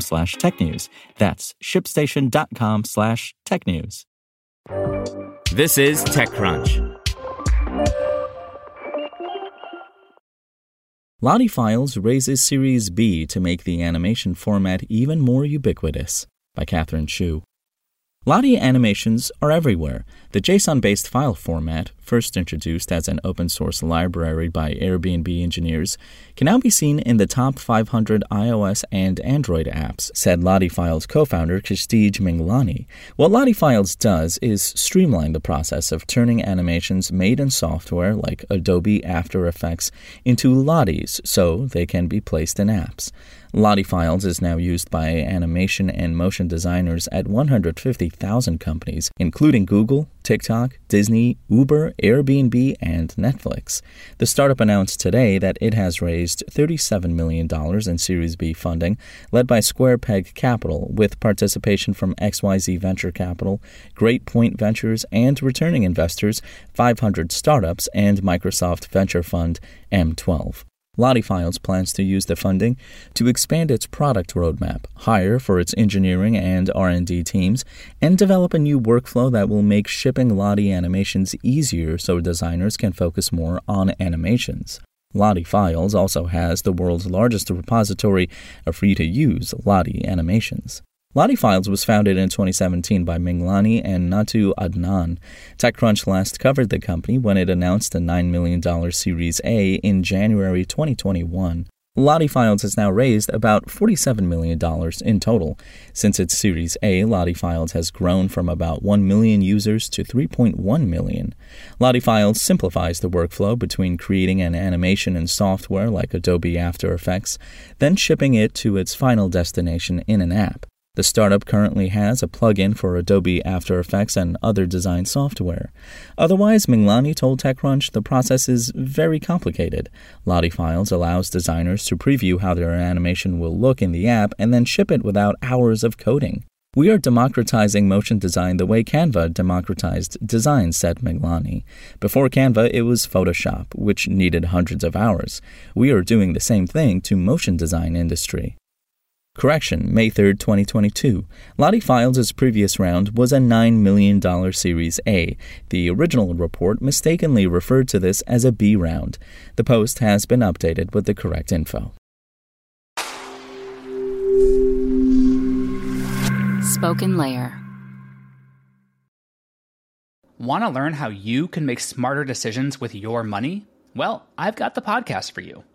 slash technews. That's shipstation.com slash technews. This is TechCrunch. Lottie Files raises Series B to make the animation format even more ubiquitous by Catherine Shu. Lottie animations are everywhere. The JSON based file format, first introduced as an open source library by Airbnb engineers, can now be seen in the top 500 iOS and Android apps, said Lottie Files co founder Kshitij Minglani. What Lottie Files does is streamline the process of turning animations made in software like Adobe After Effects into Lotties so they can be placed in apps. Lottie Files is now used by animation and motion designers at 150,000 companies, including Google, TikTok, Disney, Uber, Airbnb, and Netflix. The startup announced today that it has raised $37 million in Series B funding, led by Square Peg Capital, with participation from XYZ Venture Capital, Great Point Ventures, and returning investors 500 startups and Microsoft venture fund M12. Lottie Files plans to use the funding to expand its product roadmap, hire for its engineering and R&D teams, and develop a new workflow that will make shipping Lottie animations easier so designers can focus more on animations. Lottie Files also has the world's largest repository of free-to-use Lottie animations. Lottie Files was founded in 2017 by Minglani and Nattu Adnan. TechCrunch last covered the company when it announced a $9 million Series A in January 2021. Lottie Files has now raised about $47 million in total. Since its Series A, Lottie Files has grown from about 1 million users to 3.1 million. Lottie Files simplifies the workflow between creating an animation in software like Adobe After Effects, then shipping it to its final destination in an app. The startup currently has a plugin for Adobe After Effects and other design software. Otherwise, Minglani told TechCrunch the process is very complicated. Lottie Files allows designers to preview how their animation will look in the app and then ship it without hours of coding. We are democratizing motion design the way Canva democratized design, said Minglani. Before Canva, it was Photoshop, which needed hundreds of hours. We are doing the same thing to motion design industry. Correction, May 3, 2022. Lottie Files' previous round was a $9 million Series A. The original report mistakenly referred to this as a B round. The post has been updated with the correct info. Spoken Layer. Want to learn how you can make smarter decisions with your money? Well, I've got the podcast for you.